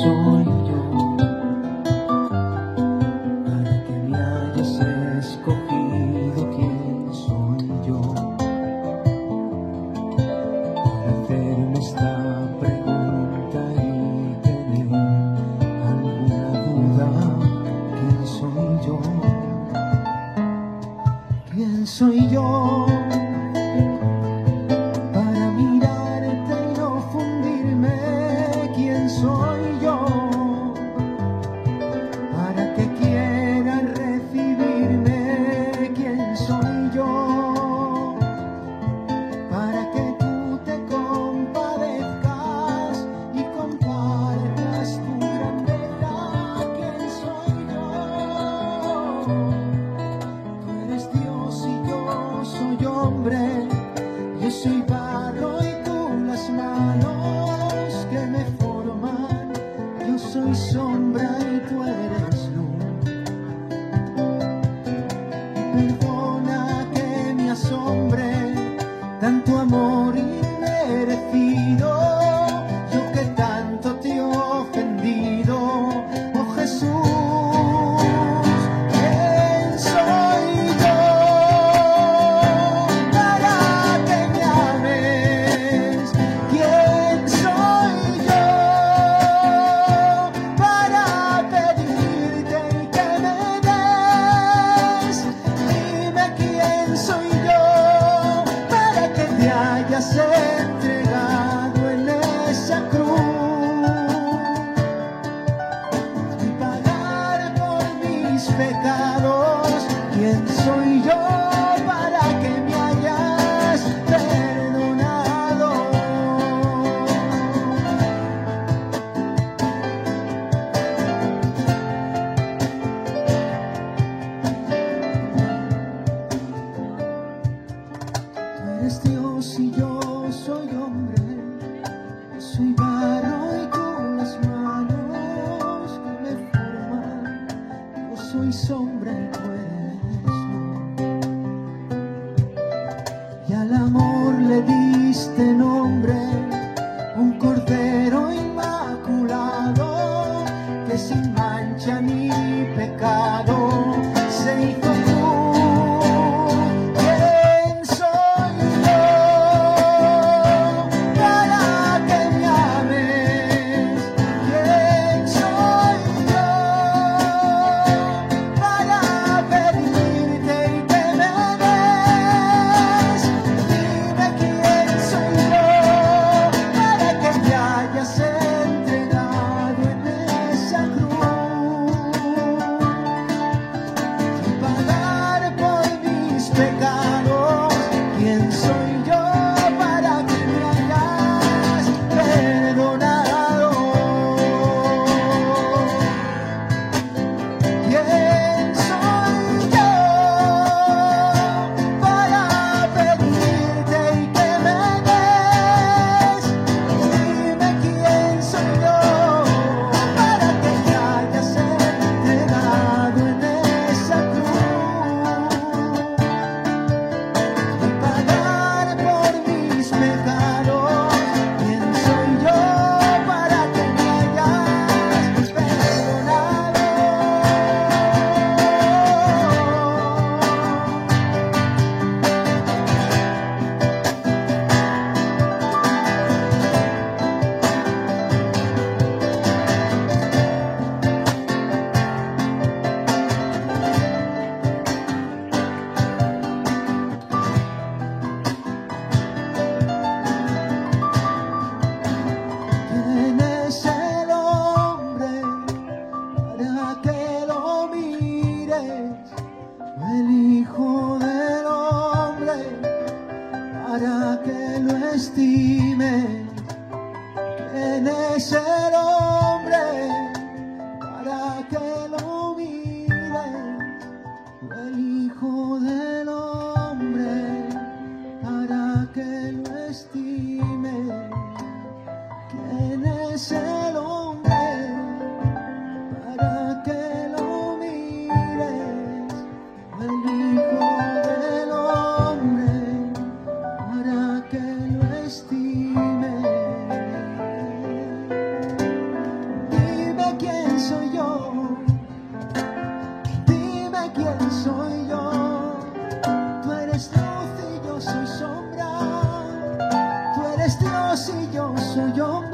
Quién soy yo. Para que me hayas escogido quién soy yo. Para hacerme esta pregunta y tener alguna duda quién soy yo quién soy yo soy hombre, yo soy sombra. Y al amor le diste nombre. es el hombre para que lo mires? El Hijo del Hombre para que lo estimes. ¿Quién es el hombre? 所有